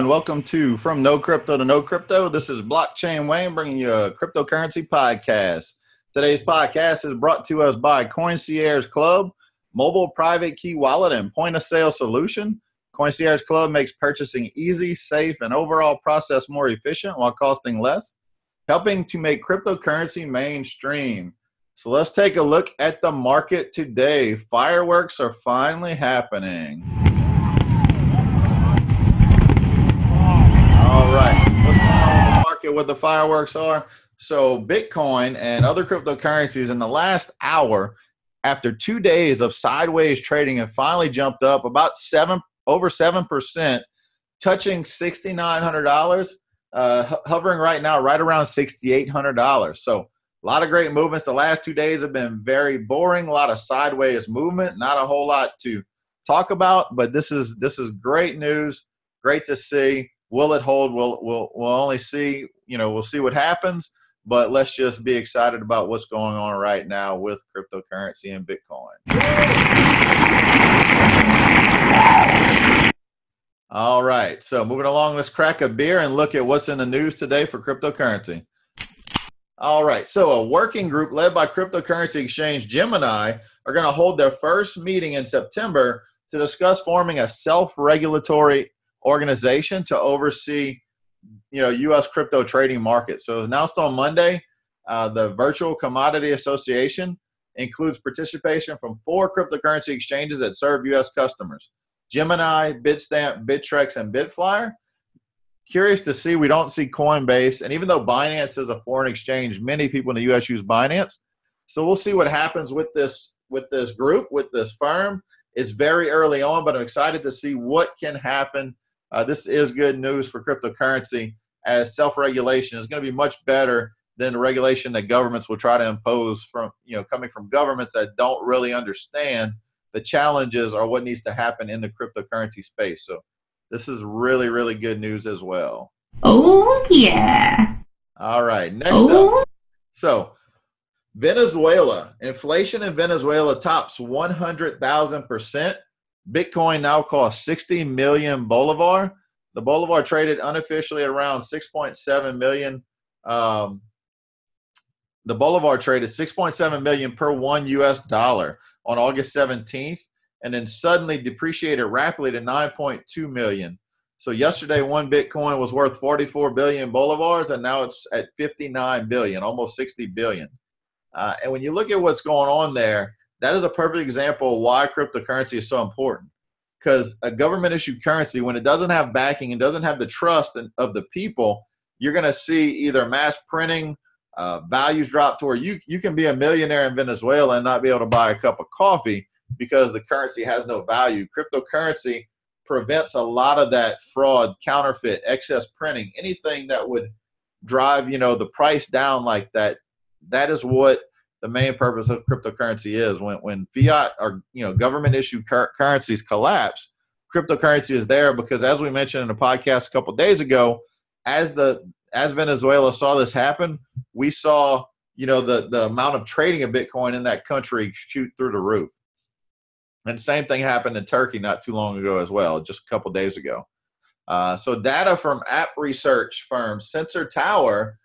And welcome to From No Crypto to Know Crypto. This is Blockchain Wayne bringing you a cryptocurrency podcast. Today's podcast is brought to us by Coincierge Club, mobile private key wallet and point of sale solution. Coincierge Club makes purchasing easy, safe, and overall process more efficient while costing less, helping to make cryptocurrency mainstream. So let's take a look at the market today. Fireworks are finally happening. All right. What's going on in the market? What the fireworks are? So, Bitcoin and other cryptocurrencies in the last hour, after two days of sideways trading, have finally jumped up about seven, over seven percent, touching sixty nine hundred dollars, uh, hovering right now right around sixty eight hundred dollars. So, a lot of great movements. The last two days have been very boring. A lot of sideways movement. Not a whole lot to talk about, but this is this is great news. Great to see. Will it hold? We'll we'll we'll only see. You know, we'll see what happens. But let's just be excited about what's going on right now with cryptocurrency and Bitcoin. All right. So moving along, let's crack a beer and look at what's in the news today for cryptocurrency. All right. So, a working group led by cryptocurrency exchange Gemini are going to hold their first meeting in September to discuss forming a self regulatory organization to oversee you know U.S. crypto trading market. So, it was announced on Monday. Uh, the Virtual Commodity Association includes participation from four cryptocurrency exchanges that serve U.S. customers Gemini, Bitstamp, Bittrex, and Bitflyer curious to see. We don't see Coinbase, and even though Binance is a foreign exchange, many people in the U.S. use Binance. So we'll see what happens with this with this group with this firm. It's very early on, but I'm excited to see what can happen. Uh, this is good news for cryptocurrency, as self-regulation is going to be much better than the regulation that governments will try to impose from you know coming from governments that don't really understand the challenges or what needs to happen in the cryptocurrency space. So this is really, really good news as well. Oh, yeah. All right. Next oh. up. So, Venezuela. Inflation in Venezuela tops 100,000%. Bitcoin now costs 60 million bolivar. The bolivar traded unofficially around 6.7 million. Um, the bolivar traded 6.7 million per one US dollar on August 17th and then suddenly depreciated rapidly to 9.2 million. So yesterday, one Bitcoin was worth 44 billion bolivars, and now it's at 59 billion, almost 60 billion. Uh, and when you look at what's going on there, that is a perfect example of why cryptocurrency is so important. Because a government issued currency, when it doesn't have backing and doesn't have the trust of the people, you're going to see either mass printing, uh, values drop to where you, you can be a millionaire in Venezuela and not be able to buy a cup of coffee because the currency has no value. Cryptocurrency prevents a lot of that fraud, counterfeit, excess printing, anything that would drive, you know, the price down like that. That is what the main purpose of cryptocurrency is. When when fiat or you know government issued cur- currencies collapse, cryptocurrency is there because, as we mentioned in the podcast a couple days ago, as the as Venezuela saw this happen, we saw you know the the amount of trading of Bitcoin in that country shoot through the roof. And same thing happened in Turkey not too long ago as well, just a couple days ago. Uh, so, data from app research firm Sensor Tower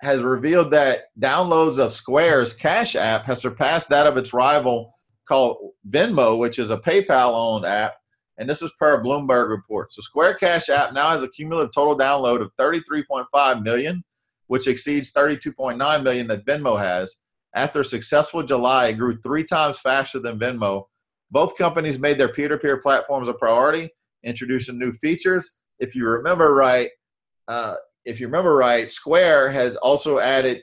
has revealed that downloads of Square's Cash App has surpassed that of its rival called Venmo, which is a PayPal owned app. And this is per Bloomberg report. So, Square Cash App now has a cumulative total download of 33.5 million, which exceeds 32.9 million that Venmo has. After a successful July, it grew three times faster than Venmo both companies made their peer to peer platforms a priority, introducing new features. If you remember right, uh, if you remember right, Square has also added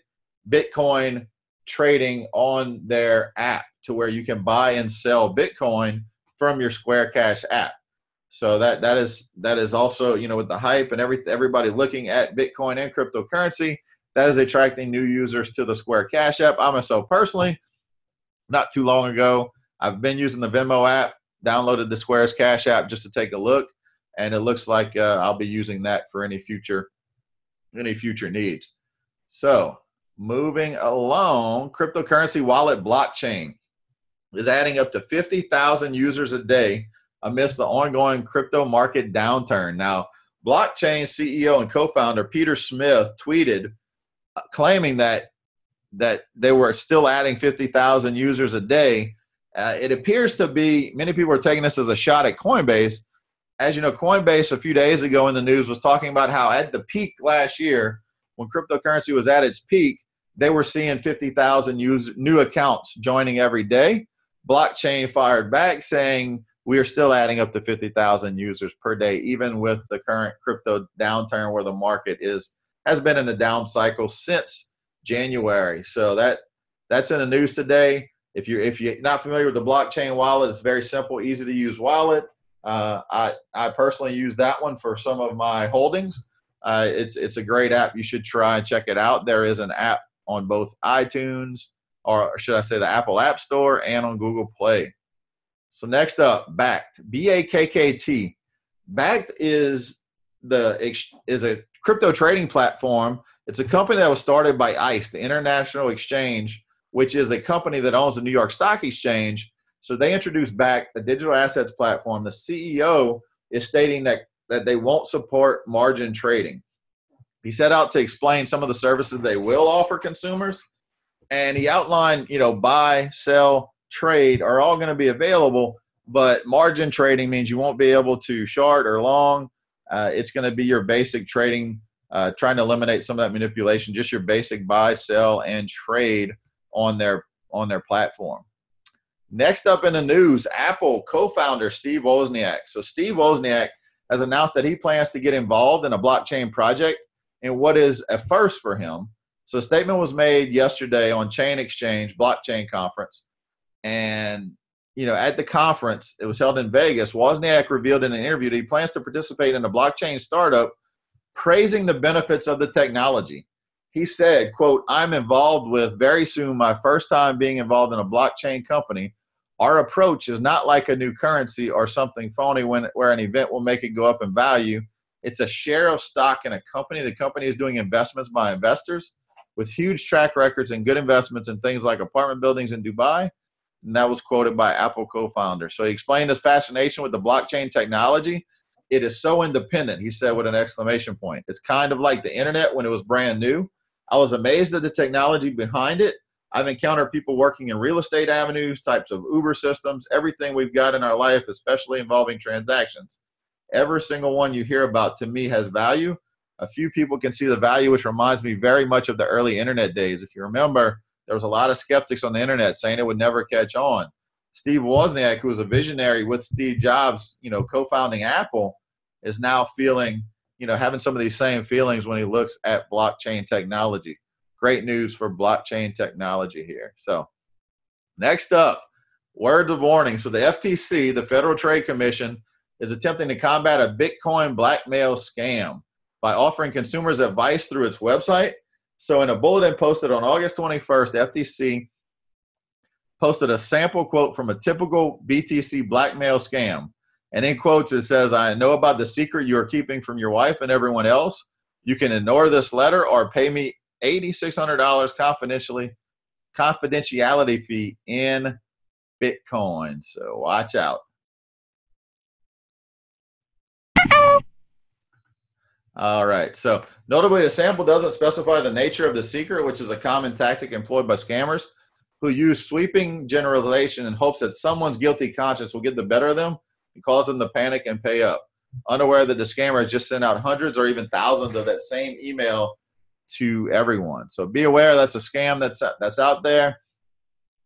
Bitcoin trading on their app to where you can buy and sell Bitcoin from your Square Cash app. So that that is that is also you know with the hype and every everybody looking at Bitcoin and cryptocurrency, that is attracting new users to the Square Cash app. I myself personally, not too long ago, I've been using the Venmo app, downloaded the Squares Cash app just to take a look, and it looks like uh, I'll be using that for any future any future needs. So, moving along, cryptocurrency wallet blockchain is adding up to 50,000 users a day amidst the ongoing crypto market downturn. Now, Blockchain CEO and co-founder Peter Smith tweeted uh, claiming that that they were still adding 50,000 users a day. Uh, it appears to be many people are taking this as a shot at Coinbase. As you know, Coinbase a few days ago in the news was talking about how at the peak last year, when cryptocurrency was at its peak, they were seeing 50,000 new accounts joining every day. Blockchain fired back saying we are still adding up to 50,000 users per day, even with the current crypto downturn where the market is has been in a down cycle since January. So that that's in the news today. If you're if you're not familiar with the blockchain wallet, it's very simple, easy to use wallet. Uh, I I personally use that one for some of my holdings. Uh, it's it's a great app. You should try and check it out. There is an app on both iTunes, or should I say, the Apple App Store, and on Google Play. So next up, Bakkt, B A K K T. Bakkt is the is a crypto trading platform it's a company that was started by ICE, the International Exchange, which is a company that owns the New York Stock Exchange. So they introduced Bakkt a digital assets platform. The CEO is stating that that they won't support margin trading. He set out to explain some of the services they will offer consumers, and he outlined, you know, buy, sell, trade are all going to be available, but margin trading means you won't be able to short or long. Uh, it's going to be your basic trading uh, trying to eliminate some of that manipulation, just your basic buy, sell, and trade on their on their platform. Next up in the news, Apple co-founder Steve Wozniak. So Steve Wozniak has announced that he plans to get involved in a blockchain project in what is a first for him. So a statement was made yesterday on ChainXchange blockchain conference, and you know at the conference it was held in Vegas. Wozniak revealed in an interview that he plans to participate in a blockchain startup praising the benefits of the technology. He said, quote, I'm involved with very soon my first time being involved in a blockchain company. Our approach is not like a new currency or something phony when, where an event will make it go up in value. It's a share of stock in a company. The company is doing investments by investors with huge track records and good investments in things like apartment buildings in Dubai. And that was quoted by Apple co founder. So he explained his fascination with the blockchain technology it is so independent, he said with an exclamation point. It's kind of like the internet when it was brand new. I was amazed at the technology behind it. I've encountered people working in real estate avenues, types of Uber systems, everything we've got in our life, especially involving transactions. Every single one you hear about to me has value. A few people can see the value, which reminds me very much of the early internet days. If you remember, there was a lot of skeptics on the internet saying it would never catch on. Steve Wozniak, who was a visionary with Steve Jobs, you know, co-founding Apple, is now feeling, you know, having some of these same feelings when he looks at blockchain technology. Great news for blockchain technology here. So, next up, words of warning. So, the FTC, the Federal Trade Commission, is attempting to combat a Bitcoin blackmail scam by offering consumers advice through its website. So, in a bulletin posted on August 21st, the FTC posted a sample quote from a typical BTC blackmail scam. And in quotes, it says, I know about the secret you are keeping from your wife and everyone else. You can ignore this letter or pay me $8,600 confidentially, confidentiality fee in Bitcoin. So watch out. All right. So, notably, the sample doesn't specify the nature of the secret, which is a common tactic employed by scammers who use sweeping generalization in hopes that someone's guilty conscience will get the better of them and cause them to panic and pay up. Unaware that the scammer has just sent out hundreds or even thousands of that same email to everyone. So be aware that's a scam that's that's out there.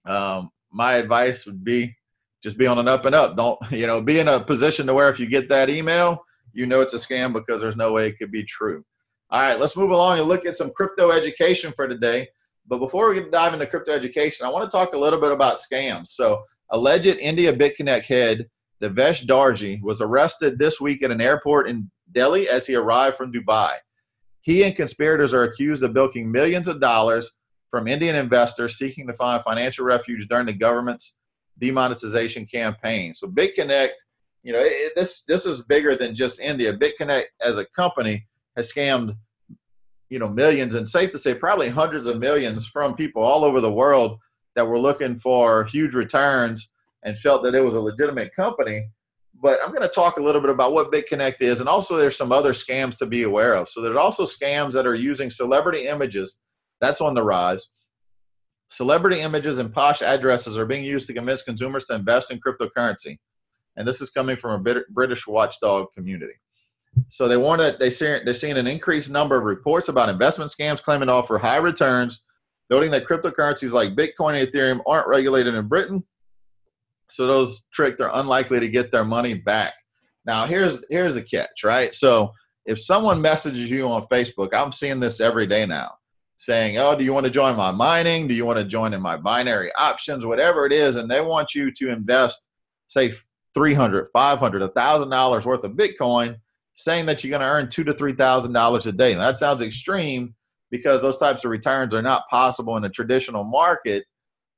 Um, my advice would be just be on an up and up. Don't you know be in a position to where if you get that email, you know it's a scam because there's no way it could be true. All right, let's move along and look at some crypto education for today. But before we dive into crypto education, I want to talk a little bit about scams. So, alleged India BitConnect head Devesh Darji was arrested this week at an airport in Delhi as he arrived from Dubai. He and conspirators are accused of bilking millions of dollars from Indian investors seeking to find financial refuge during the government's demonetization campaign. So, BitConnect, you know, it, this this is bigger than just India. BitConnect as a company has scammed you know millions and safe to say probably hundreds of millions from people all over the world that were looking for huge returns and felt that it was a legitimate company but I'm going to talk a little bit about what BitConnect is, and also there's some other scams to be aware of. So there's also scams that are using celebrity images. That's on the rise. Celebrity images and posh addresses are being used to convince consumers to invest in cryptocurrency, and this is coming from a British watchdog community. So they warn that they see, they're seeing an increased number of reports about investment scams claiming to offer high returns, noting that cryptocurrencies like Bitcoin and Ethereum aren't regulated in Britain so those tricked are unlikely to get their money back. Now here's here's the catch, right? So if someone messages you on Facebook, I'm seeing this every day now, saying, "Oh, do you want to join my mining? Do you want to join in my binary options, whatever it is?" And they want you to invest, say, 300, 500, 1000 dollars worth of Bitcoin, saying that you're going to earn two to three thousand dollars a day. Now, that sounds extreme because those types of returns are not possible in a traditional market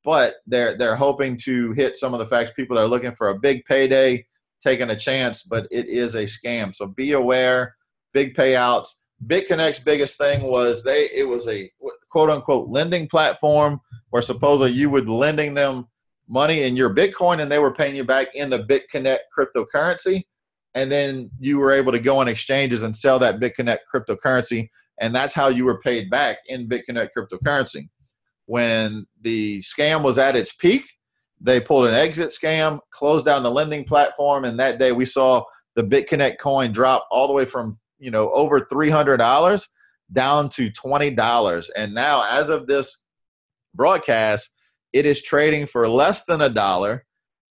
but they're they're hoping to hit some of the facts. People are looking for a big payday, taking a chance, but it is a scam. So be aware. Big payouts. BitConnect's biggest thing was they it was a quote unquote lending platform where supposedly you would lending them money in your Bitcoin and they were paying you back in the BitConnect cryptocurrency. And then you were able to go on exchanges and sell that BitConnect cryptocurrency. And that's how you were paid back in BitConnect cryptocurrency when the scam was at its peak. They pulled an exit scam, closed down the lending platform, and that day we saw the BitConnect coin drop all the way from you know over three hundred dollars down to twenty dollars. And now, as of this broadcast, it is trading for less than a dollar,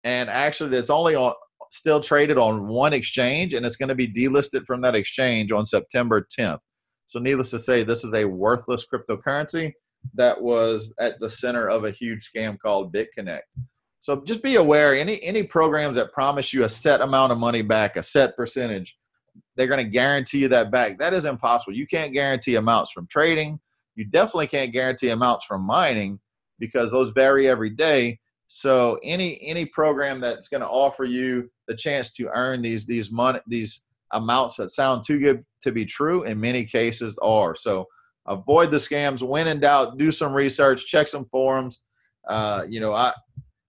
and actually, it's only on still traded on one exchange, and it's going to be delisted from that exchange on September 10th. So, needless to say, this is a worthless cryptocurrency that was at the center of a huge scam called BitConnect. So just be aware any any programs that promise you a set amount of money back, a set percentage, they're going to guarantee you that back. That is impossible. You can't guarantee amounts from trading. You definitely can't guarantee amounts from mining because those vary every day. So any any program that's going to offer you the chance to earn these these money these amounts that sound too good to be true in many cases are. So avoid the scams. When in doubt, do some research, check some forums. Uh, you know, I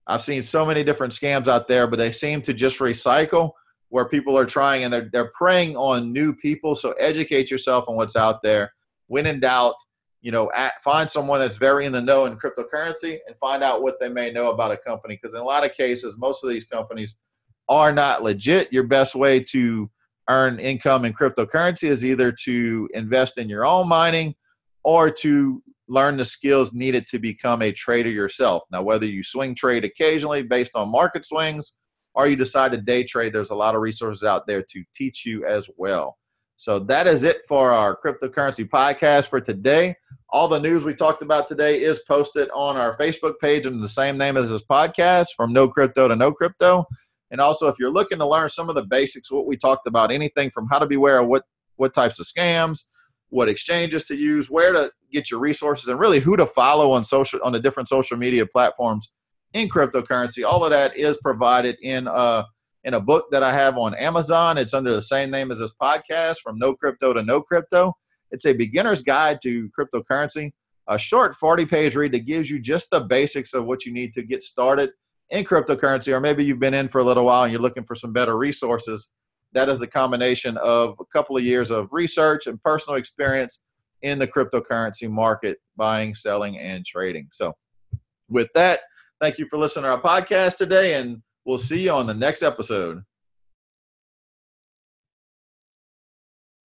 I've seen so many different scams out there, but they seem to just recycle where people are trying and they're they're preying on new people. So educate yourself on what's out there. When in doubt, you know, at, find someone that's very in the know in cryptocurrency and find out what they may know about a company. Because in a lot of cases, most of these companies are not legit. Your best way to earn income in cryptocurrency is either to invest in your own mining or to learn the skills needed to become a trader yourself. Now, whether you swing trade occasionally based on market swings or you decide to day trade, there's a lot of resources out there to teach you as well. So that is it for our cryptocurrency podcast for today. All the news we talked about today is posted on our Facebook page under the same name as this podcast, from no crypto to know crypto. And also, if you're looking to learn some of the basics, what we talked about, anything from how to beware of what what types of scams, what exchanges to use, where to get your resources, and really who to follow on social on the different social media platforms in cryptocurrency. All of that is provided in a in a book that I have on Amazon. It's under the same name as this podcast, from no crypto to know crypto. It's a beginner's guide to cryptocurrency, a short 40 page read that gives you just the basics of what you need to get started in cryptocurrency, or maybe you've been in for a little while and you're looking for some better resources that is the combination of a couple of years of research and personal experience in the cryptocurrency market, buying, selling, and trading. So, with that, thank you for listening to our podcast today, and we'll see you on the next episode.